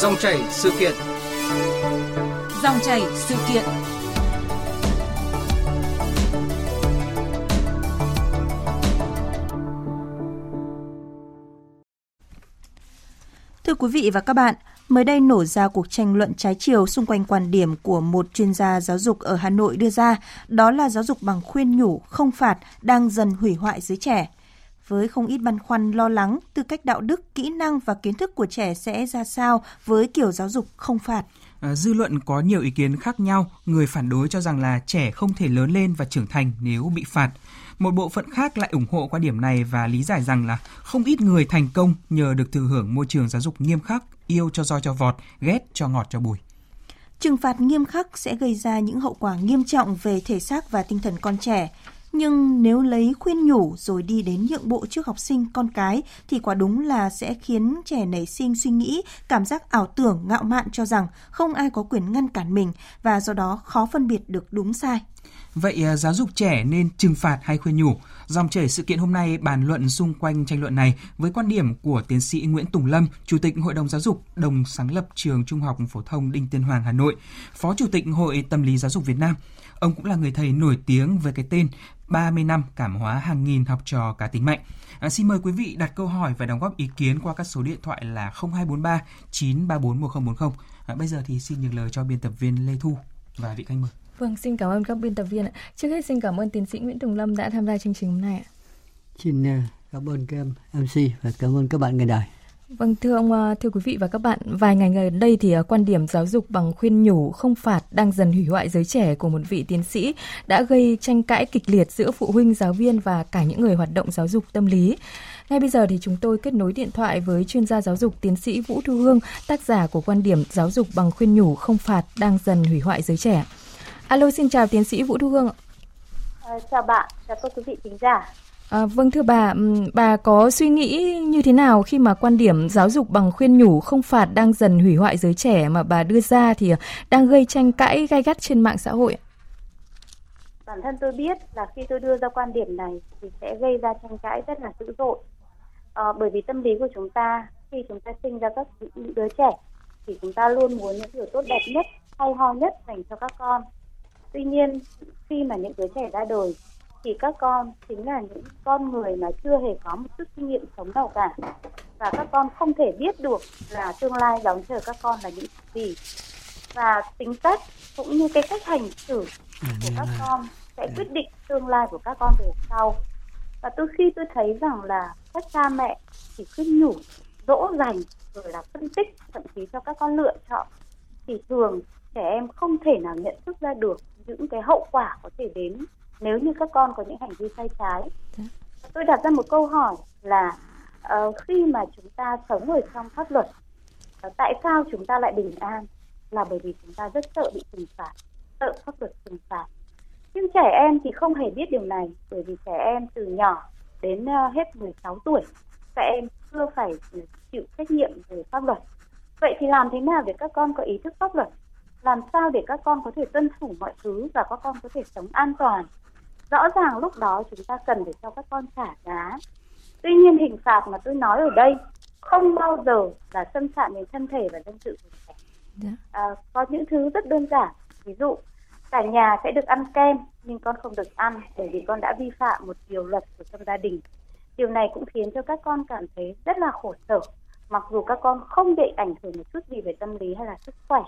Dòng chảy sự kiện. Dòng chảy sự kiện. Thưa quý vị và các bạn, mới đây nổ ra cuộc tranh luận trái chiều xung quanh quan điểm của một chuyên gia giáo dục ở Hà Nội đưa ra, đó là giáo dục bằng khuyên nhủ, không phạt đang dần hủy hoại giới trẻ với không ít băn khoăn lo lắng tư cách đạo đức, kỹ năng và kiến thức của trẻ sẽ ra sao với kiểu giáo dục không phạt. À, dư luận có nhiều ý kiến khác nhau, người phản đối cho rằng là trẻ không thể lớn lên và trưởng thành nếu bị phạt. Một bộ phận khác lại ủng hộ quan điểm này và lý giải rằng là không ít người thành công nhờ được thừa hưởng môi trường giáo dục nghiêm khắc, yêu cho roi cho vọt, ghét cho ngọt cho bùi. Trừng phạt nghiêm khắc sẽ gây ra những hậu quả nghiêm trọng về thể xác và tinh thần con trẻ. Nhưng nếu lấy khuyên nhủ rồi đi đến nhượng bộ trước học sinh, con cái thì quả đúng là sẽ khiến trẻ nảy sinh suy nghĩ, cảm giác ảo tưởng, ngạo mạn cho rằng không ai có quyền ngăn cản mình và do đó khó phân biệt được đúng sai. Vậy à, giáo dục trẻ nên trừng phạt hay khuyên nhủ? Dòng chảy sự kiện hôm nay bàn luận xung quanh tranh luận này với quan điểm của tiến sĩ Nguyễn Tùng Lâm, Chủ tịch Hội đồng Giáo dục, đồng sáng lập trường Trung học phổ thông Đinh Tiên Hoàng Hà Nội, Phó Chủ tịch Hội Tâm lý Giáo dục Việt Nam. Ông cũng là người thầy nổi tiếng với cái tên 30 năm cảm hóa hàng nghìn học trò cá tính mạnh. À, xin mời quý vị đặt câu hỏi và đóng góp ý kiến qua các số điện thoại là 0243 934 1040. À, bây giờ thì xin nhường lời cho biên tập viên Lê Thu và vị khách mời. Vâng, xin cảm ơn các biên tập viên ạ. Trước hết xin cảm ơn tiến sĩ Nguyễn Tùng Lâm đã tham gia chương trình hôm nay ạ. Xin ờ, cảm ơn các em MC và cảm ơn các bạn nghe đài. Vâng thưa ông à, thưa quý vị và các bạn, vài ngày gần đây thì à, quan điểm giáo dục bằng khuyên nhủ không phạt đang dần hủy hoại giới trẻ của một vị tiến sĩ đã gây tranh cãi kịch liệt giữa phụ huynh, giáo viên và cả những người hoạt động giáo dục tâm lý. Ngay bây giờ thì chúng tôi kết nối điện thoại với chuyên gia giáo dục tiến sĩ Vũ Thu Hương, tác giả của quan điểm giáo dục bằng khuyên nhủ không phạt đang dần hủy hoại giới trẻ. Alo, xin chào tiến sĩ Vũ Thu Hương. À, chào bạn, chào các quý vị khán giả. À, vâng thưa bà, bà có suy nghĩ như thế nào khi mà quan điểm giáo dục bằng khuyên nhủ không phạt đang dần hủy hoại giới trẻ mà bà đưa ra thì ờ, đang gây tranh cãi gai gắt trên mạng xã hội? Bản thân tôi biết là khi tôi đưa ra quan điểm này thì sẽ gây ra tranh cãi rất là dữ dội. À, bởi vì tâm lý của chúng ta khi chúng ta sinh ra các đứa trẻ thì chúng ta luôn muốn những điều tốt đẹp nhất, hay ho nhất dành cho các con. Tuy nhiên khi mà những đứa trẻ ra đời thì các con chính là những con người mà chưa hề có một chút kinh nghiệm sống nào cả. Và các con không thể biết được là tương lai đón chờ các con là những gì. Và tính cách cũng như cái cách hành xử của các con sẽ quyết định tương lai của các con về sau. Và tôi khi tôi thấy rằng là các cha mẹ chỉ khuyên nhủ dỗ dành rồi là phân tích thậm chí cho các con lựa chọn thì thường trẻ em không thể nào nhận thức ra được những cái hậu quả có thể đến nếu như các con có những hành vi sai trái. Dạ. Tôi đặt ra một câu hỏi là uh, khi mà chúng ta sống ở trong pháp luật, uh, tại sao chúng ta lại bình an? Là bởi vì chúng ta rất sợ bị trừng phạt, sợ pháp luật trừng phạt. Nhưng trẻ em thì không hề biết điều này, bởi vì trẻ em từ nhỏ đến uh, hết 16 tuổi, các em chưa phải chịu trách nhiệm về pháp luật. Vậy thì làm thế nào để các con có ý thức pháp luật? Làm sao để các con có thể tuân thủ mọi thứ và các con có thể sống an toàn rõ ràng lúc đó chúng ta cần phải cho các con trả giá tuy nhiên hình phạt mà tôi nói ở đây không bao giờ là xâm phạm đến thân thể và danh dự của trẻ dạ. à, có những thứ rất đơn giản. Ví dụ cả nhà sẽ được ăn kem nhưng con không được ăn bởi vì con đã vi phạm một điều luật của trong gia đình. Điều này cũng khiến cho các con cảm thấy rất là khổ sở mặc dù các con không bị ảnh hưởng một chút gì về tâm lý hay là sức khỏe.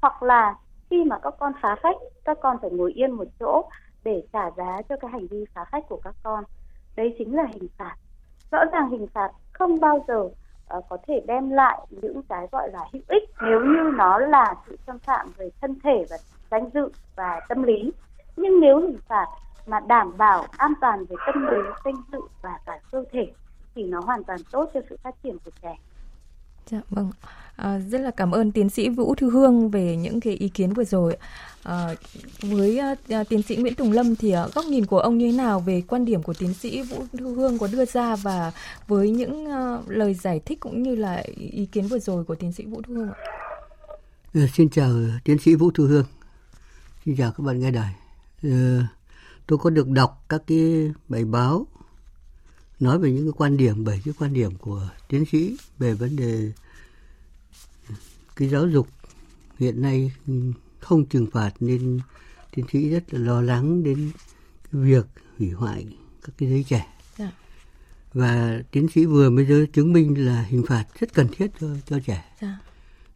Hoặc là khi mà các con phá phách các con phải ngồi yên một chỗ để trả giá cho cái hành vi phá phách của các con. Đấy chính là hình phạt. Rõ ràng hình phạt không bao giờ uh, có thể đem lại những cái gọi là hữu ích nếu như nó là sự xâm phạm về thân thể và danh dự và tâm lý. Nhưng nếu hình phạt mà đảm bảo an toàn về tâm lý danh dự và cả cơ thể thì nó hoàn toàn tốt cho sự phát triển của trẻ. Dạ vâng. À, rất là cảm ơn tiến sĩ Vũ Thư Hương về những cái ý kiến vừa rồi. À, với à, à, tiến sĩ Nguyễn Tùng Lâm thì à, góc nhìn của ông như thế nào về quan điểm của tiến sĩ Vũ Thư Hương có đưa ra và với những à, lời giải thích cũng như là ý kiến vừa rồi của tiến sĩ Vũ Thư Hương ạ? Ừ, xin chào tiến sĩ Vũ Thư Hương. Xin chào các bạn nghe đài. Ừ, tôi có được đọc các cái bài báo nói về những cái quan điểm bảy cái quan điểm của tiến sĩ về vấn đề cái giáo dục hiện nay không trừng phạt nên tiến sĩ rất là lo lắng đến cái việc hủy hoại các cái giới trẻ dạ. và tiến sĩ vừa mới giới chứng minh là hình phạt rất cần thiết cho cho trẻ dạ.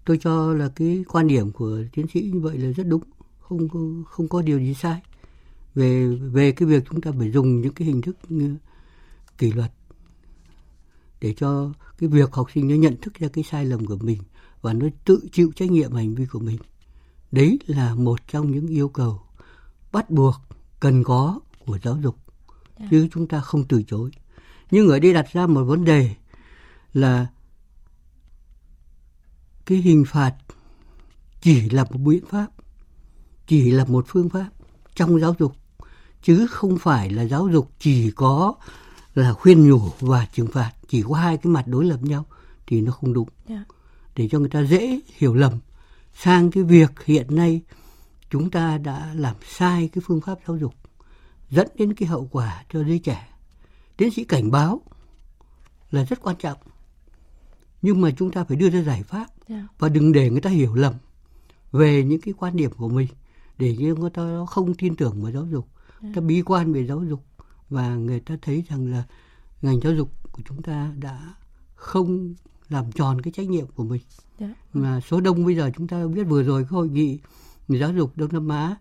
tôi cho là cái quan điểm của tiến sĩ như vậy là rất đúng không có, không có điều gì sai về về cái việc chúng ta phải dùng những cái hình thức kỷ luật để cho cái việc học sinh nó nhận thức ra cái sai lầm của mình và nó tự chịu trách nhiệm hành vi của mình đấy là một trong những yêu cầu bắt buộc cần có của giáo dục. Dạ. chứ chúng ta không từ chối nhưng ở đây đặt ra một vấn đề là cái hình phạt chỉ là một biện pháp chỉ là một phương pháp trong giáo dục chứ không phải là giáo dục chỉ có là khuyên nhủ và trừng phạt chỉ có hai cái mặt đối lập nhau thì nó không đúng yeah. Để cho người ta dễ hiểu lầm sang cái việc hiện nay chúng ta đã làm sai cái phương pháp giáo dục dẫn đến cái hậu quả cho giới trẻ tiến sĩ cảnh báo là rất quan trọng nhưng mà chúng ta phải đưa ra giải pháp yeah. Dạ. và đừng để người ta hiểu lầm về những cái quan điểm của mình để cho người ta không tin tưởng vào giáo dục yeah. Dạ. ta bi quan về giáo dục và người ta thấy rằng là ngành giáo dục của chúng ta đã không làm tròn cái trách nhiệm của mình yeah. Dạ. mà số đông bây giờ chúng ta biết vừa rồi cái hội nghị giáo dục Đông Nam Á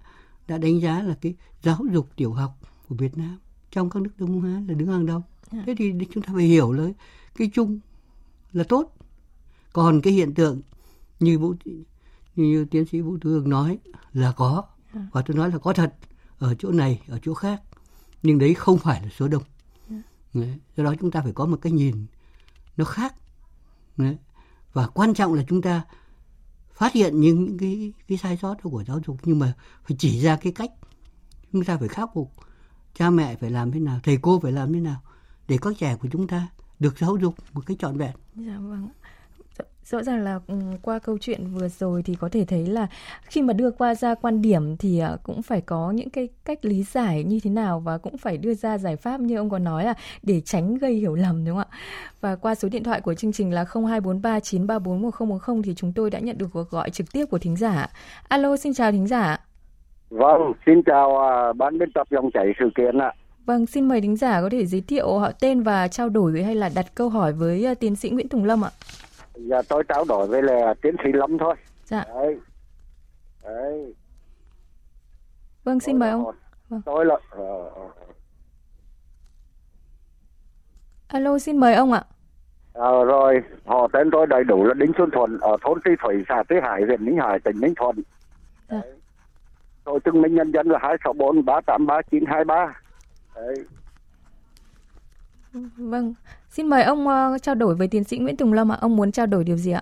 đã đánh giá là cái giáo dục tiểu học của Việt Nam trong các nước Đông Nam Á là đứng hàng đầu. Yeah. Thế thì chúng ta phải hiểu là cái chung là tốt. Còn cái hiện tượng như vũ như tiến sĩ Vũ Thư nói là có yeah. và tôi nói là có thật ở chỗ này ở chỗ khác nhưng đấy không phải là số đông. Yeah. Do đó chúng ta phải có một cái nhìn nó khác. Đấy. Và quan trọng là chúng ta phát hiện những cái cái sai sót của giáo dục, nhưng mà phải chỉ ra cái cách chúng ta phải khắc phục cha mẹ phải làm thế nào, thầy cô phải làm thế nào để các trẻ của chúng ta được giáo dục một cách trọn vẹn. Dạ vâng rõ ràng là ừ, qua câu chuyện vừa rồi thì có thể thấy là khi mà đưa qua ra quan điểm thì à, cũng phải có những cái cách lý giải như thế nào và cũng phải đưa ra giải pháp như ông có nói là để tránh gây hiểu lầm đúng không ạ? Và qua số điện thoại của chương trình là 0243934110 thì chúng tôi đã nhận được cuộc gọi trực tiếp của thính giả. Alo, xin chào thính giả. Vâng, xin chào uh, ban biên tập dòng chảy sự kiện ạ. Vâng, xin mời thính giả có thể giới thiệu họ tên và trao đổi hay là đặt câu hỏi với uh, tiến sĩ Nguyễn Tùng Lâm ạ. Dạ tôi trao đổi với là tiến sĩ Lâm thôi. Dạ. Đấy. Đấy. Vâng, xin tôi mời ông. Vâng. Tôi là ờ, ờ. Alo, xin mời ông ạ. À, rồi, họ tên tôi đầy đủ là Đinh Xuân Thuận ở thôn Tri Thủy, xã Tứ Hải, huyện Ninh Hải, tỉnh Ninh Thuận. Dạ. Tôi chứng minh nhân dân là 264 383 Đấy. Vâng, xin mời ông uh, trao đổi với tiến sĩ Nguyễn Tùng Lâm ạ. Ông muốn trao đổi điều gì ạ?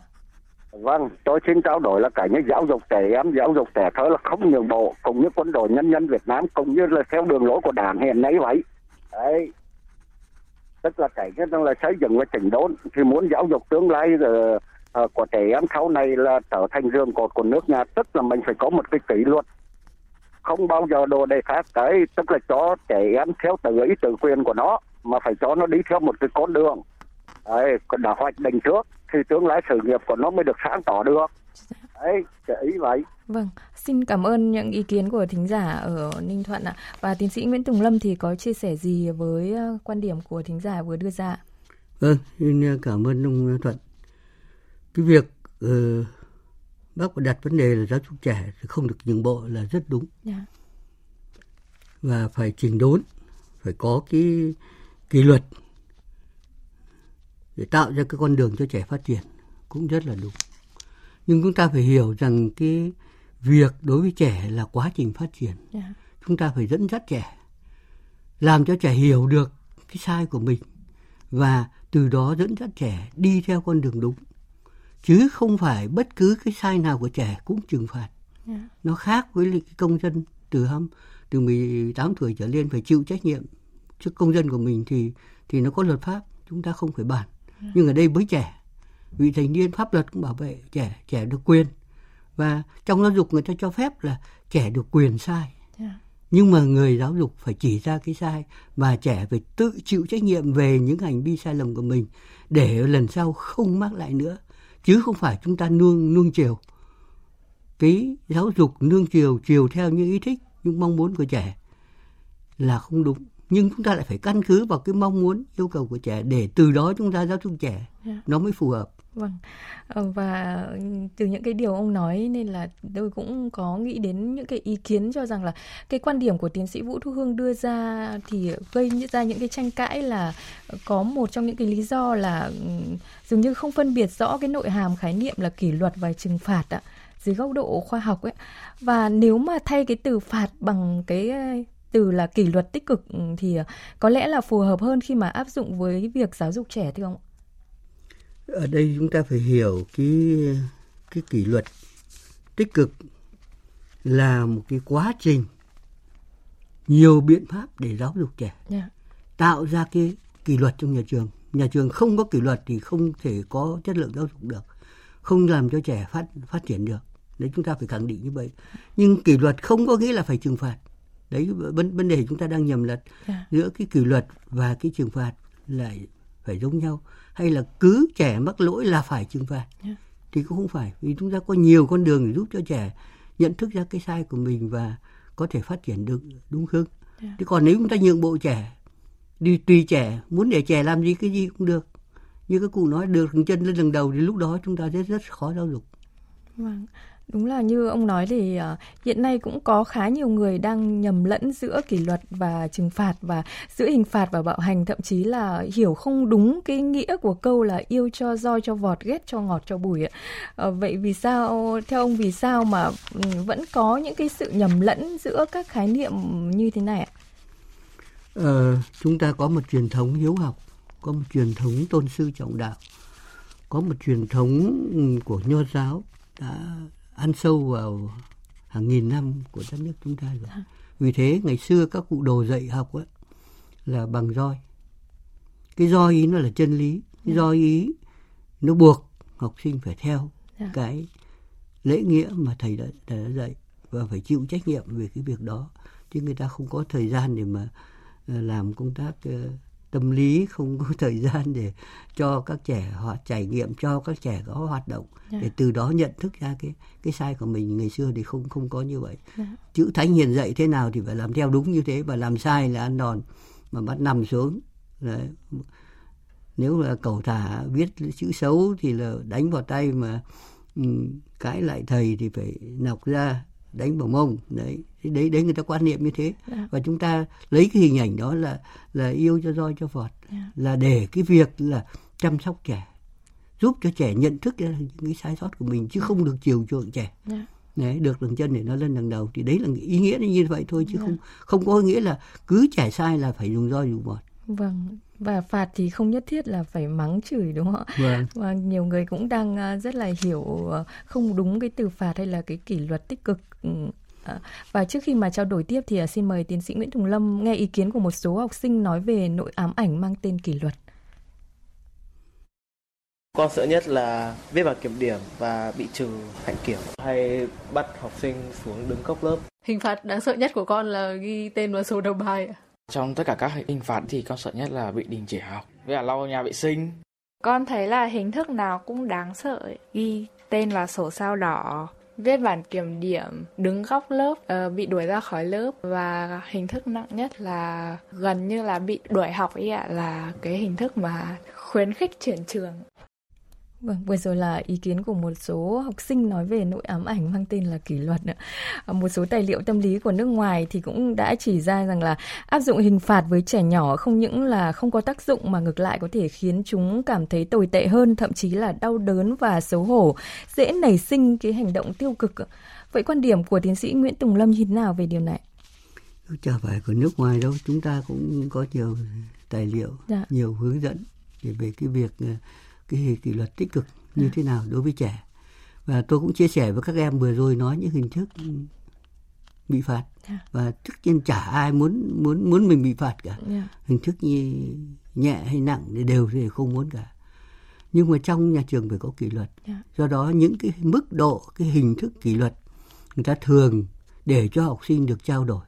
Vâng, tôi xin trao đổi là cả những giáo dục trẻ em, giáo dục trẻ thơ là không nhường bộ, cũng như quân đội nhân dân Việt Nam, cũng như là theo đường lối của đảng hiện nay vậy. Đấy. Tức là cái nhất là xây dựng và chỉnh đốn, thì muốn giáo dục tương lai uh, uh, của trẻ em sau này là trở thành giường cột của nước nhà, tức là mình phải có một cái kỷ luật không bao giờ đồ đề khác cái tức là cho trẻ em theo tự ý tự quyền của nó mà phải cho nó đi theo một cái con đường. Đấy đã hoạch định trước thì tương lai sự nghiệp của nó mới được sáng tỏ được. Đấy ý vậy. Vâng xin cảm ơn những ý kiến của thính giả ở ninh thuận ạ. Và tiến sĩ nguyễn tùng lâm thì có chia sẻ gì với ờ, quan điểm của thính giả vừa đưa ra vâng xin ờ, cảm ơn ông thuận. Cái việc uh, bác đặt vấn đề là giáo dục trẻ thì không được nhường bộ là rất đúng. Yeah. Dạ. và phải chỉnh đốn phải có cái kỷ luật để tạo ra cái con đường cho trẻ phát triển cũng rất là đúng nhưng chúng ta phải hiểu rằng cái việc đối với trẻ là quá trình phát triển yeah. Dạ. chúng ta phải dẫn dắt trẻ làm cho trẻ hiểu được cái sai của mình và từ đó dẫn dắt trẻ đi theo con đường đúng chứ không phải bất cứ cái sai nào của trẻ cũng trừng phạt yeah. Dạ. nó khác với cái công dân từ hâm từ 18 tuổi trở lên phải chịu trách nhiệm trước công dân của mình thì thì nó có luật pháp chúng ta không phải bàn. Dạ. nhưng ở đây với trẻ vị thành niên pháp luật cũng bảo vệ trẻ trẻ được quyền và trong giáo dục người ta cho phép là trẻ được quyền sai yeah. Dạ. nhưng mà người giáo dục phải chỉ ra cái sai và trẻ phải tự chịu trách nhiệm về những hành vi sai lầm của mình để lần sau không mắc lại nữa chứ không phải chúng ta nuông nuông chiều cái giáo dục nương chiều chiều theo những ý thích những mong muốn của trẻ là không đúng nhưng chúng ta lại phải căn cứ vào cái mong muốn yêu cầu của trẻ để từ đó chúng ta giáo dục trẻ yeah. Dạ. nó mới phù hợp vâng ờ, và từ những cái điều ông nói nên là tôi cũng có nghĩ đến những cái ý kiến cho rằng là cái quan điểm của tiến sĩ Vũ Thu Hương đưa ra thì gây ra những cái tranh cãi là có một trong những cái lý do là dường như không phân biệt rõ cái nội hàm khái niệm là kỷ luật và trừng phạt ạ dưới góc độ khoa học ấy và nếu mà thay cái từ phạt bằng cái từ là kỷ luật tích cực thì có lẽ là phù hợp hơn khi mà áp dụng với việc giáo dục trẻ thưa ông ở đây chúng ta phải hiểu cái cái kỷ luật tích cực là một cái quá trình nhiều biện pháp để giáo dục trẻ yeah. Dạ. tạo ra cái kỷ luật trong nhà trường nhà trường không có kỷ luật thì không thể có chất lượng giáo dục được không làm cho trẻ phát phát triển được đấy chúng ta phải khẳng định như vậy nhưng kỷ luật không có nghĩa là phải trừng phạt đấy vấn vấn đề chúng ta đang nhầm lẫn yeah. Dạ. giữa cái kỷ luật và cái trừng phạt lại phải giống nhau hay là cứ trẻ mắc lỗi là phải trừng phạt yeah. Dạ. thì cũng không phải vì chúng ta có nhiều con đường để giúp cho trẻ nhận thức ra cái sai của mình và có thể phát triển được đúng hướng yeah. Dạ. thế còn nếu chúng ta nhượng bộ trẻ đi tùy trẻ muốn để trẻ làm gì cái gì cũng được như các cụ nói được chân lên lần đầu thì lúc đó chúng ta rất rất khó giáo dục vâng Đúng là như ông nói thì uh, hiện nay cũng có khá nhiều người đang nhầm lẫn giữa kỷ luật và trừng phạt và giữa hình phạt và bạo hành thậm chí là hiểu không đúng cái nghĩa của câu là yêu cho roi cho vọt ghét cho ngọt cho bùi ạ. Uh, vậy vì sao theo ông vì sao mà ừ, vẫn có những cái sự nhầm lẫn giữa các khái niệm như thế này ạ? Ờ, chúng ta có một truyền thống hiếu học, có một truyền thống tôn sư trọng đạo, có một truyền thống ừ, của nho giáo đã ăn sâu vào hàng nghìn năm của đất nước chúng ta rồi. Vì thế ngày xưa các cụ đồ dạy học ấy, là bằng roi. Cái roi ý nó là chân lý, cái roi ý nó buộc học sinh phải theo dạ. cái lễ nghĩa mà thầy đã, đã dạy và phải chịu trách nhiệm về cái việc đó chứ người ta không có thời gian để mà ờ, làm công tác ờ, tâm lý không có thời gian để cho các trẻ họ trải nghiệm cho các trẻ có hoạt động yeah. Dạ. để từ đó nhận thức ra cái cái sai của mình ngày xưa thì không không có như vậy yeah. Dạ. chữ thánh hiền dạy thế nào thì phải làm theo đúng như thế và làm sai là ăn đòn mà bắt nằm xuống Đấy. nếu là cầu thả viết chữ xấu thì là đánh vào tay mà um, cãi lại thầy thì phải nọc ra đánh vào mông đấy đấy đấy người ta quan niệm như thế yeah. Dạ. và chúng ta lấy cái hình ảnh đó là là yêu cho roi cho phật yeah. Dạ. là để cái việc là chăm sóc trẻ giúp cho trẻ nhận thức ra những cái sai sót của mình chứ không được chiều chuộng trẻ yeah. Dạ. đấy được đường chân để nó lên đằng đầu thì đấy là ý nghĩa như vậy thôi chứ yeah. không không có nghĩa là cứ trẻ sai là phải dùng roi dùng vọt vâng và phạt thì không nhất thiết là phải mắng chửi đúng không ạ? Vâng. Và nhiều người cũng đang à, rất là hiểu à, không đúng cái từ phạt hay là cái kỷ luật tích cực ừ, à, và trước khi mà trao đổi tiếp thì xin mời tiến sĩ Nguyễn Thùng Lâm nghe ý kiến của một số học sinh nói về nội ám ảnh mang tên kỷ luật. Con sợ nhất là viết vào kiểm điểm và bị trừ hạnh kiểm hay bắt học sinh xuống đứng cốc lớp. Hình phạt đáng sợ nhất của con là ghi tên vào số đầu bài ạ. Trong tất cả các hình phạt thì con sợ nhất là bị đình chỉ học, với là lau nhà vệ sinh. Con thấy là hình thức nào cũng đáng sợ, ấy. ghi tên vào sổ sao đỏ, viết bản kiểm điểm, đứng góc lớp, uh, bị đuổi ra khỏi lớp và hình thức nặng nhất là gần như là bị đuổi học ấy ạ, là cái hình thức mà khuyến khích chuyển trường. Vâng, vừa rồi là ý kiến của một số học sinh nói về nỗi ám ảnh mang tên là kỷ luật. Một số tài liệu tâm lý của nước ngoài thì cũng đã chỉ ra rằng là áp dụng hình phạt với trẻ nhỏ không những là không có tác dụng mà ngược lại có thể khiến chúng cảm thấy tồi tệ hơn, thậm chí là đau đớn và xấu hổ, dễ nảy sinh cái hành động tiêu cực. Vậy quan điểm của tiến sĩ Nguyễn Tùng Lâm như thế nào về điều này? Chả phải của nước ngoài đâu, chúng ta cũng có nhiều tài liệu, dạ. nhiều hướng dẫn về cái việc cái kỷ luật tích cực như à. thế nào đối với trẻ và tôi cũng chia sẻ với các em vừa rồi nói những hình thức bị phạt. À. và tất nhiên chả ai muốn muốn muốn mình bị phạt cả yeah. Dạ. hình thức như nhẹ hay nặng thì đều thì không muốn cả nhưng mà trong nhà trường phải có kỷ luật yeah. Dạ. do đó những cái mức độ cái hình thức kỷ luật người ta thường để cho học sinh được trao đổi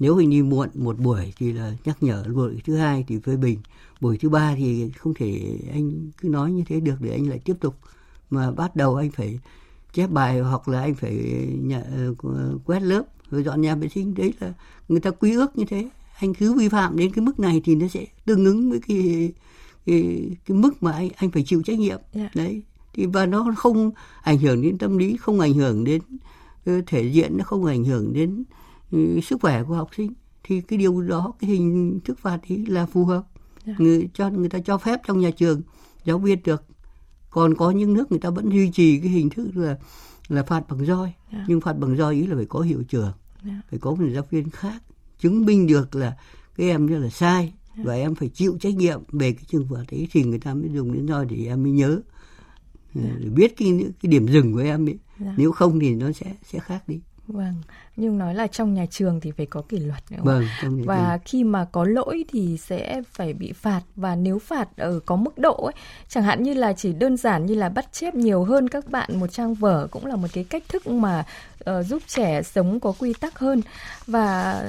nếu hình như muộn một buổi thì là nhắc nhở buổi thứ hai thì phê bình buổi thứ ba thì không thể anh cứ nói như thế được để anh lại tiếp tục mà bắt đầu anh phải chép bài hoặc là anh phải nhà, quét lớp rồi dọn nhà vệ sinh đấy là người ta quy ước như thế anh cứ vi phạm đến cái mức này thì nó sẽ tương ứng với cái cái, cái mức mà anh anh phải chịu trách nhiệm yeah. Dạ. đấy thì và nó không ảnh hưởng đến tâm lý không ảnh hưởng đến uh, thể diện nó không ảnh hưởng đến sức khỏe của học sinh thì cái điều đó cái hình thức phạt ấy là phù hợp yeah. Dạ. người cho người ta cho phép trong nhà trường giáo viên được còn có những nước người ta vẫn duy trì cái hình thức là là phạt bằng roi yeah. Dạ. nhưng phạt bằng roi ý là phải có hiệu trưởng yeah. phải có một giáo viên khác chứng minh được là cái em như là sai yeah. và em phải chịu trách nhiệm về cái trường phạt ấy thì người ta mới dùng đến roi để em mới nhớ yeah. để biết cái cái điểm dừng của em ấy yeah. nếu không thì nó sẽ sẽ khác đi Vâng, nhưng nói là trong nhà trường thì phải có kỷ luật nữa. Vâng, và trường. khi mà có lỗi thì sẽ phải bị phạt và nếu phạt ở có mức độ ấy, chẳng hạn như là chỉ đơn giản như là bắt chép nhiều hơn các bạn một trang vở cũng là một cái cách thức mà uh, giúp trẻ sống có quy tắc hơn. Và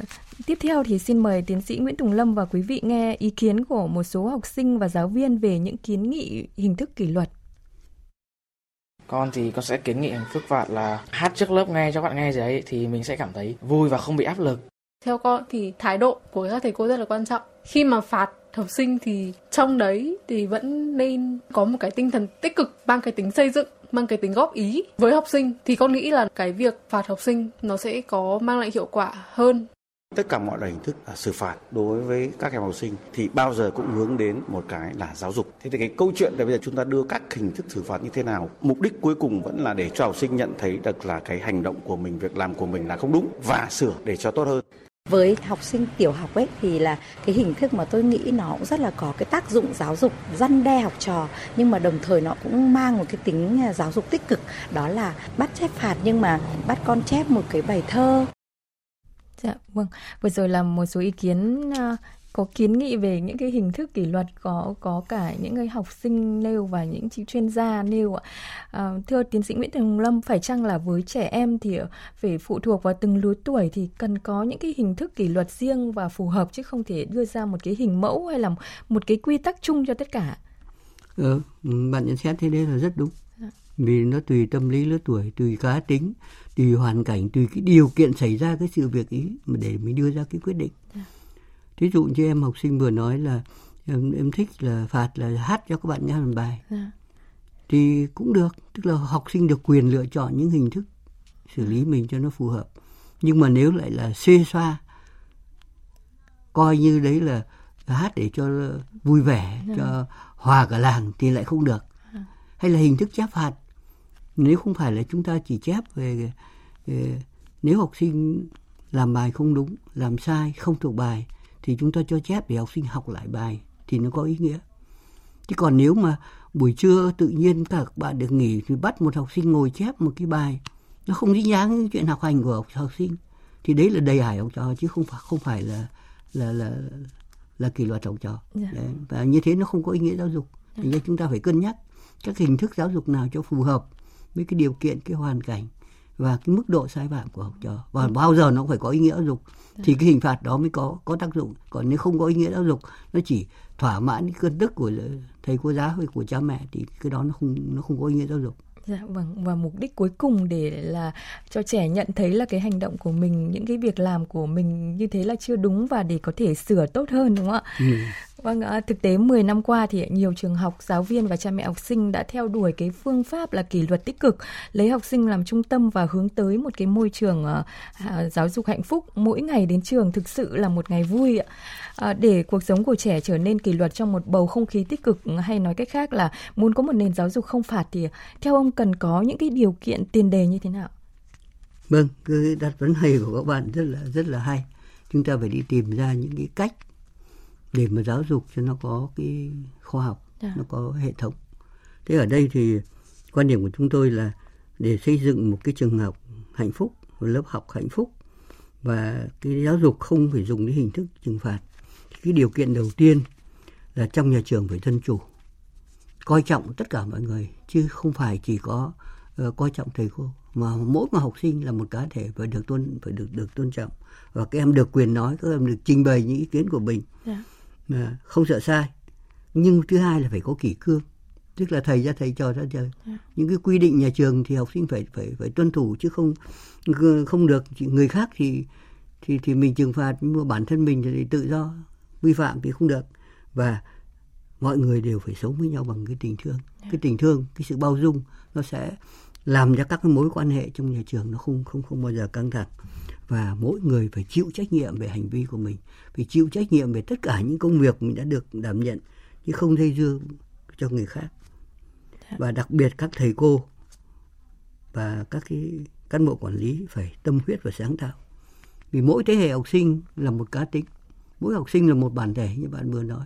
tiếp theo thì xin mời tiến sĩ Nguyễn Tùng Lâm và quý vị nghe ý kiến của một số học sinh và giáo viên về những kiến nghị hình thức kỷ luật con thì con sẽ kiến nghị hình thức phạt là hát trước lớp nghe cho bạn nghe gì ấy thì mình sẽ cảm thấy vui và không bị áp lực. Theo con thì thái độ của các thầy cô rất là quan trọng. Khi mà phạt học sinh thì trong đấy thì vẫn nên có một cái tinh thần tích cực, mang cái tính xây dựng, mang cái tính góp ý với học sinh thì con nghĩ là cái việc phạt học sinh nó sẽ có mang lại hiệu quả hơn Tất cả mọi loại hình thức xử phạt đối với các em học sinh thì bao giờ cũng hướng đến một cái là giáo dục. Thế thì cái câu chuyện là bây giờ chúng ta đưa các hình thức xử phạt như thế nào? Mục đích cuối cùng vẫn là để cho học sinh nhận thấy được là cái hành động của mình, việc làm của mình là không đúng và sửa để cho tốt hơn. Với học sinh tiểu học ấy thì là cái hình thức mà tôi nghĩ nó cũng rất là có cái tác dụng giáo dục, răn đe học trò nhưng mà đồng thời nó cũng mang một cái tính giáo dục tích cực đó là bắt chép phạt nhưng mà bắt con chép một cái bài thơ Dạ vâng, vừa rồi là một số ý kiến uh, có kiến nghị về những cái hình thức kỷ luật có có cả những cái học sinh nêu và những chuyên gia nêu ạ. À, thưa tiến sĩ Nguyễn thành Lâm, phải chăng là với trẻ em thì phải phụ thuộc vào từng lứa tuổi thì cần có những cái hình thức kỷ luật riêng và phù hợp chứ không thể đưa ra một cái hình mẫu hay là một cái quy tắc chung cho tất cả. Ờ, ừ, bạn nhận xét thế đấy là rất đúng. Dạ. Vì nó tùy tâm lý lứa tuổi, tùy cá tính tùy hoàn cảnh tùy cái điều kiện xảy ra cái sự việc ý mà để mình đưa ra cái quyết định. Dạ. thí dụ như em học sinh vừa nói là em, em thích là phạt là hát cho các bạn nghe một bài. Dạ. thì cũng được tức là học sinh được quyền lựa chọn những hình thức xử lý mình cho nó phù hợp nhưng mà nếu lại là xê xoa coi như đấy là hát để cho vui vẻ. Dạ. cho hòa cả làng thì lại không được hay là hình thức chép phạt nếu không phải là chúng ta chỉ chép về, nếu học sinh làm bài không đúng làm sai không thuộc bài thì chúng ta cho chép để học sinh học lại bài thì nó có ý nghĩa chứ còn nếu mà buổi trưa tự nhiên các bạn được nghỉ thì bắt một học sinh ngồi chép một cái bài nó không dính dáng với chuyện học hành của học, học sinh thì đấy là đầy hải học trò chứ không phải không phải là là là là kỷ luật học trò dạ. đấy. và như thế nó không có ý nghĩa giáo dục dạ. nên chúng ta phải cân nhắc các hình thức giáo dục nào cho phù hợp với cái điều kiện cái hoàn cảnh và cái mức độ sai phạm của học trò và ừ. bao giờ nó phải có ý nghĩa giáo dục thì cái hình phạt đó mới có có tác dụng còn nếu không có ý nghĩa giáo dục nó chỉ thỏa mãn cái cơn tức của thầy cô giáo hay của cha mẹ thì cái đó nó không nó không có ý nghĩa giáo dục Dạ vâng và mục đích cuối cùng để là cho trẻ nhận thấy là cái hành động của mình những cái việc làm của mình như thế là chưa đúng và để có thể sửa tốt hơn đúng không ạ? Ừ. Vâng, à, thực tế 10 năm qua thì nhiều trường học, giáo viên và cha mẹ học sinh đã theo đuổi cái phương pháp là kỷ luật tích cực, lấy học sinh làm trung tâm và hướng tới một cái môi trường uh, giáo dục hạnh phúc. Mỗi ngày đến trường thực sự là một ngày vui ạ. Uh, để cuộc sống của trẻ trở nên kỷ luật trong một bầu không khí tích cực hay nói cách khác là muốn có một nền giáo dục không phạt thì theo ông cần có những cái điều kiện tiền đề như thế nào? Vâng, cái đặt vấn đề của các bạn rất là rất là hay. Chúng ta phải đi tìm ra những cái cách để mà giáo dục cho nó có cái khoa học yeah. Dạ. nó có hệ thống thế ở đây thì quan điểm của chúng tôi là để xây dựng một cái trường học hạnh phúc một lớp học hạnh phúc và cái giáo dục không phải dùng cái hình thức trừng phạt cái điều kiện đầu tiên là trong nhà trường phải dân chủ coi trọng tất cả mọi người chứ không phải chỉ có uh, coi trọng thầy cô mà mỗi một học sinh là một cá thể phải được tôn phải được được tôn trọng và các em được quyền nói các em được trình bày những ý kiến của mình yeah. Dạ mà không sợ sai. Nhưng thứ hai là phải có kỷ cương. Tức là thầy ra thầy trò ra trời. Những cái quy định nhà trường thì học sinh phải phải phải tuân thủ chứ không không được. Người khác thì thì thì mình trừng phạt nhưng mà bản thân mình thì tự do. Vi phạm thì không được. Và mọi người đều phải sống với nhau bằng cái tình thương. Cái tình thương cái sự bao dung nó sẽ làm cho các cái mối quan hệ trong nhà trường nó không không không bao giờ căng thẳng và mỗi người phải chịu trách nhiệm về hành vi của mình phải chịu trách nhiệm về tất cả những công việc mình đã được đảm nhận chứ không dây dưa cho người khác. Và đặc biệt các thầy cô và các cái cán bộ quản lý phải tâm huyết và sáng tạo. Vì mỗi thế hệ học sinh là một cá tính mỗi học sinh là một bản thể như bạn vừa nói.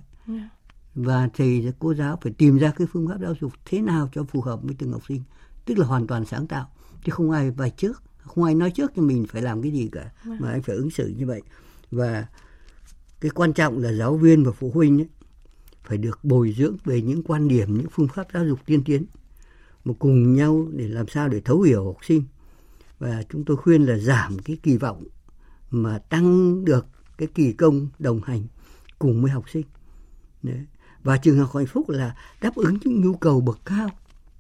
Và thầy cô giáo phải tìm ra cái phương pháp giáo dục thế nào cho phù hợp với từng học sinh tức là hoàn toàn sáng tạo chứ không ai vài trước không ai nói trước cho mình phải làm cái gì cả mà anh phải ứng xử như vậy. Và cái quan trọng là giáo viên và phụ huynh ấy, phải được bồi dưỡng về những quan điểm những phương pháp giáo dục tiên tiến mà cùng nhau để làm sao để thấu hiểu học sinh. Và chúng tôi khuyên là giảm cái kỳ vọng mà tăng được cái kỳ công đồng hành cùng với học sinh. Đấy. và trường học hạnh phúc là đáp ứng những nhu cầu bậc cao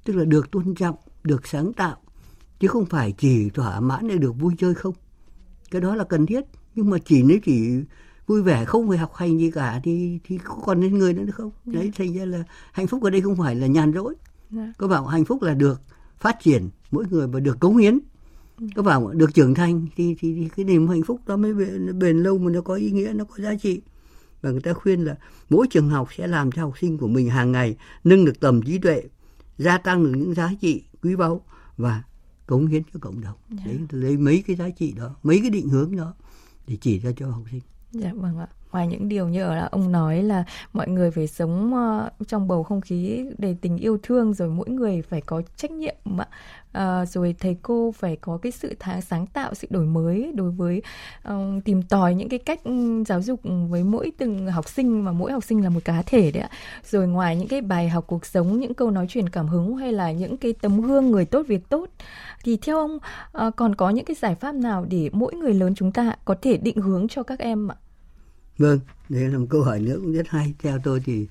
tức là được tôn trọng được sáng tạo chứ không phải chỉ thỏa mãn để được vui chơi không? Cái đó là cần thiết. Nhưng mà chỉ nếu chỉ vui vẻ không phải học hành gì cả thì thì có còn nên người nữa không? Yeah. đấy thành ra là hạnh phúc ở đây không phải là nhàn rỗi. Yeah. có bảo hạnh phúc là được phát triển mỗi người và được cống hiến. Có bảo được trưởng thành thì, thì, thì cái niềm hạnh phúc đó mới bền, bền lâu mà nó có ý nghĩa nó có giá trị. Và người ta khuyên là mỗi trường học sẽ làm cho học sinh của mình hàng ngày nâng được tầm trí tuệ gia tăng được những giá trị quý báu và cống hiến cho cộng đồng. Yeah. đấy lấy mấy cái giá trị đó mấy cái định hướng đó để chỉ ra cho học sinh. Dạ vâng ạ ngoài những điều như ở là ông nói là mọi người phải sống uh, trong bầu không khí đầy tình yêu thương rồi mỗi người phải có trách nhiệm ạ. Uh, rồi thầy cô phải có cái sự thá, sáng tạo sự đổi mới đối với uh, tìm tòi những cái cách ừ, giáo dục với mỗi từng học sinh mà mỗi học sinh là một cá thể đấy ạ. Rồi ngoài những cái bài học cuộc sống những câu nói truyền cảm hứng hay là những cái tấm gương người tốt việc tốt thì theo ông uh, còn có những cái giải pháp nào để mỗi người lớn chúng ta có thể định hướng cho các em ạ? Vâng, đấy là một câu hỏi nữa cũng rất hay. Theo tôi thì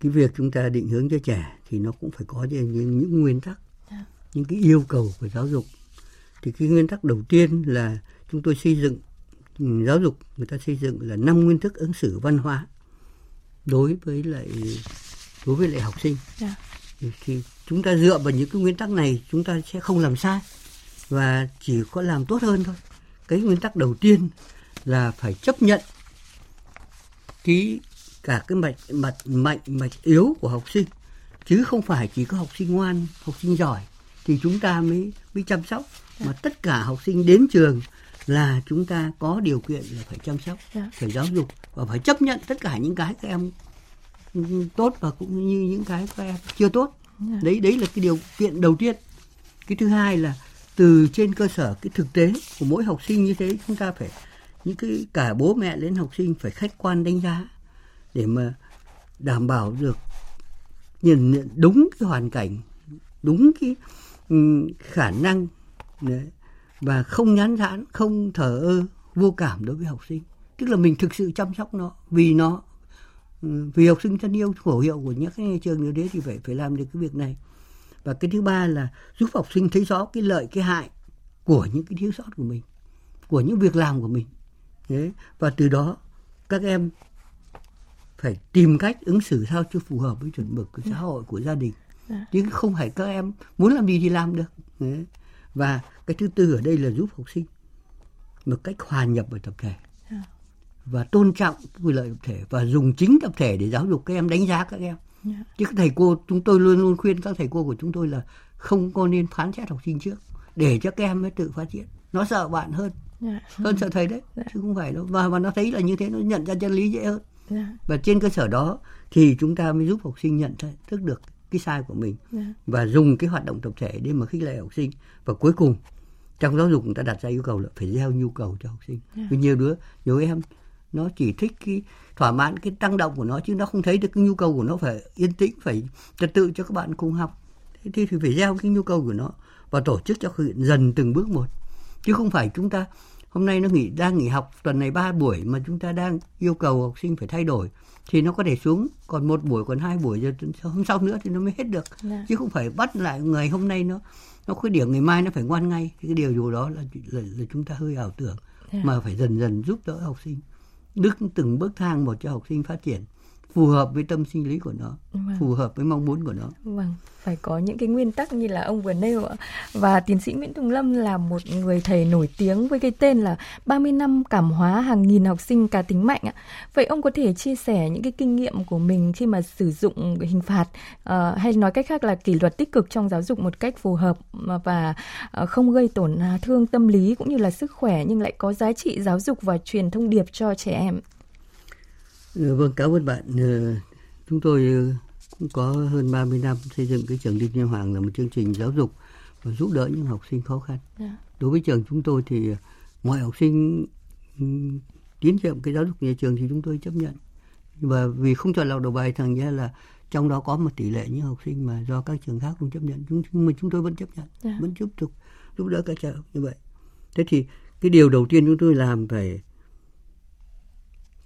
cái việc chúng ta định hướng cho trẻ thì nó cũng phải có những, những nguyên tắc. Dạ. những cái yêu cầu của giáo dục. Thì cái nguyên tắc đầu tiên là chúng tôi xây dựng ừ, giáo dục người ta xây dựng là năm nguyên tắc ứng xử văn hóa đối với lại đối với lại học sinh. Yeah. Dạ. Thì, thì chúng ta dựa vào những cái nguyên tắc này chúng ta sẽ không làm sai và chỉ có làm tốt hơn thôi. Cái nguyên tắc đầu tiên là phải chấp nhận cái cả cái mạch mặt mạnh mạch yếu của học sinh chứ không phải chỉ có học sinh ngoan học sinh giỏi thì chúng ta mới mới chăm sóc mà tất cả học sinh đến trường là chúng ta có điều kiện là phải chăm sóc dạ. phải giáo dục và phải chấp nhận tất cả những cái các em tốt và cũng như những cái các em chưa tốt dạ. đấy đấy là cái điều kiện đầu tiên cái thứ hai là từ trên cơ sở cái thực tế của mỗi học sinh như thế chúng ta phải những cái cả bố mẹ đến học sinh phải khách quan đánh giá để mà đảm bảo được nhìn nhận đúng cái hoàn cảnh đúng cái ừ, khả năng đấy, và không nhán nhãn không thờ ơ vô cảm đối với học sinh. Tức là mình thực sự chăm sóc nó vì nó ừ, vì học sinh thân yêu khẩu hiệu của những cái trường như thế thì phải phải làm được cái việc này. Và cái thứ ba là giúp học sinh thấy rõ cái lợi cái hại của những cái thiếu sót của mình của những việc làm của mình. Đấy. Và từ đó các em phải tìm cách ứng xử sao cho phù hợp với chuẩn mực của xã hội của gia đình à. chứ không phải các em muốn làm gì thì làm được Đấy. và cái thứ tư ở đây là giúp học sinh một cách hòa nhập vào tập thể à. và tôn trọng quyền lợi tập thể và dùng chính tập thể để giáo dục các em đánh giá các em. Dạ. chứ các thầy cô chúng tôi luôn luôn khuyên các thầy cô của chúng tôi là không có nên phán xét học sinh trước để cho các em mới tự phát triển nó sợ bạn hơn. Dạ. hơn sợ thầy đấy. Dạ. chứ không phải đâu và và nó thấy là như thế nó nhận ra chân lý dễ hơn. Dạ. và trên cơ sở đó thì chúng ta mới giúp học sinh nhận thức được cái sai của mình yeah. và dùng cái hoạt động tập thể để mà khích lệ học sinh và cuối cùng trong giáo dục người ta đặt ra yêu cầu là phải gieo nhu cầu cho học sinh yeah. vì nhiều đứa nhiều em nó chỉ thích cái thỏa mãn cái tăng động của nó chứ nó không thấy được cái nhu cầu của nó phải yên tĩnh phải trật tự cho các bạn cùng học thế thì phải gieo cái nhu cầu của nó và tổ chức cho hiện dần từng bước một chứ không phải chúng ta hôm nay nó nghỉ đang nghỉ học tuần này ba buổi mà chúng ta đang yêu cầu học sinh phải thay đổi. Thì nó có thể xuống còn một buổi còn hai buổi rồi hôm sau nữa thì nó mới hết được. Dạ. chứ không phải bắt lại ngày hôm nay nó nó khuyết điểm ngày mai nó phải ngoan ngay. Thì cái điều dù đó là là, là chúng ta hơi ảo tưởng. Dạ. mà phải dần dần giúp đỡ học sinh. Bước từng bước thang một cho học sinh phát triển phù hợp với tâm sinh lý của nó Vâng. phù hợp với mong muốn của nó Vâng, phải có những cái nguyên tắc như là ông vừa nêu ạ. Và tiến sĩ Nguyễn Tùng Lâm là một người thầy nổi tiếng với cái tên là 30 năm cảm hóa hàng nghìn học sinh cá tính mạnh ạ. Vậy ông có thể chia sẻ những cái kinh nghiệm của mình khi mà sử dụng hình phạt ờ, hay nói cách khác là kỷ luật tích cực trong giáo dục một cách phù hợp và ờ, không gây tổn thương tâm lý cũng như là sức khỏe nhưng lại có giá trị giáo dục và truyền thông điệp cho trẻ em. Ừ, Vâng, cảm ơn bạn. Ờ, Chúng tôi ờ, cũng có hơn 30 năm xây dựng cái trường Đinh Nhân Hoàng là một chương trình giáo dục và giúp đỡ những học sinh khó khăn. Dạ. Đối với trường chúng tôi thì ờ, mọi học sinh ừm, tiến nhiệm cái giáo dục nhà trường thì chúng tôi chấp nhận. Và vì không chọn lọc đầu bài thằng ra là trong đó có một tỷ lệ những học sinh mà do các trường khác không chấp nhận chúng nhưng mà chúng tôi vẫn chấp nhận Dạ. vẫn tiếp tục giúp đỡ các cháu như vậy thế thì cái điều đầu tiên chúng tôi làm phải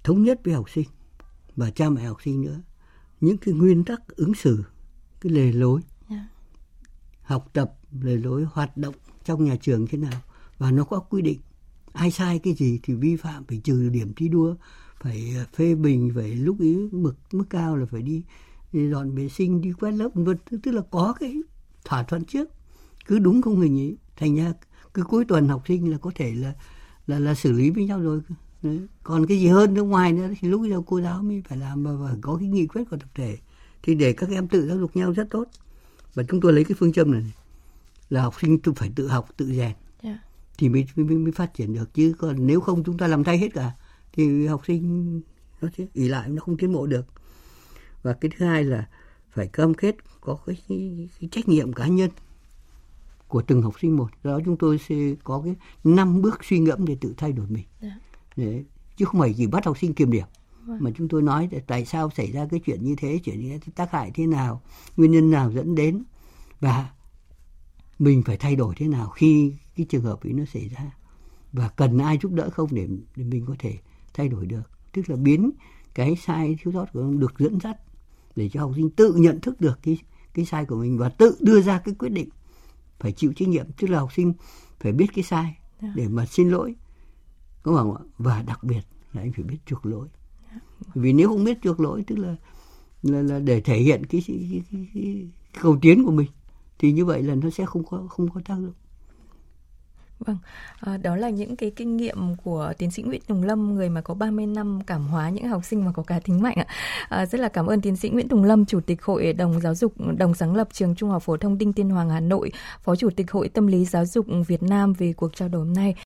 thống nhất với học sinh và cha mẹ học sinh nữa. Những cái nguyên tắc ứng xử cái lề lối Dạ. học tập lề lối hoạt động trong nhà trường thế nào và nó có quy định. Ai sai cái gì thì vi phạm phải trừ điểm thi đua phải ờ, phê bình phải lúc ý mực mức cao là phải đi, đi dọn vệ sinh đi quét lớp vân tức là có cái thỏa thuận trước. Cứ đúng không hình ý. Thành ra cứ cuối tuần học sinh là có thể là là là xử lý với nhau rồi Đấy. còn cái gì hơn nước ngoài nữa thì lúc giờ cô giáo mới phải làm và, và có cái nghị quyết của tập thể. Thì để các em tự giáo dục nhau rất tốt. Và chúng tôi lấy cái phương châm này là học sinh tự phải tự học tự rèn. Dạ. thì mới, mới mới phát triển được. Chứ còn nếu không chúng ta làm thay hết cả thì học sinh nó sẽ ỉ lại nó không tiến bộ được. Và cái thứ hai là phải cam kết có cái, cái, cái trách nhiệm cá nhân của từng học sinh một. Do đó chúng tôi sẽ có cái năm bước suy ngẫm để tự thay đổi mình. Dạ. Đấy. chứ không phải chỉ bắt học sinh kiểm điểm Vâng. mà chúng tôi nói tại sao xảy ra cái chuyện như thế chuyện như thế tác hại thế nào nguyên nhân nào dẫn đến và mình phải thay đổi thế nào khi cái trường hợp ấy nó xảy ra và cần ai giúp đỡ không để, để mình có thể thay đổi được tức là biến cái sai thiếu sót của ông được dẫn dắt để cho học sinh tự nhận thức được cái cái sai của mình và tự đưa ra cái quyết định phải chịu trách nhiệm tức là học sinh phải biết cái sai Dạ. để mà xin lỗi có không ạ và đặc biệt là anh phải biết chuộc lỗi vì nếu không biết chuộc lỗi tức là là, là để thể hiện cái, cái, cái, cái, cái cầu tiến của mình thì như vậy là nó sẽ không có không có tác dụng Vâng, à, đó là những cái kinh nghiệm của tiến sĩ Nguyễn Tùng Lâm, người mà có 30 năm cảm hóa những học sinh mà có cá tính mạnh ạ. À, rất là cảm ơn tiến sĩ Nguyễn Tùng Lâm, Chủ tịch Hội đồng Giáo dục đồng sáng lập Trường Trung học phổ thông Đinh Tiên Hoàng Hà Nội, Phó Chủ tịch Hội Tâm lý Giáo dục Việt Nam về cuộc trao đổi hôm nay.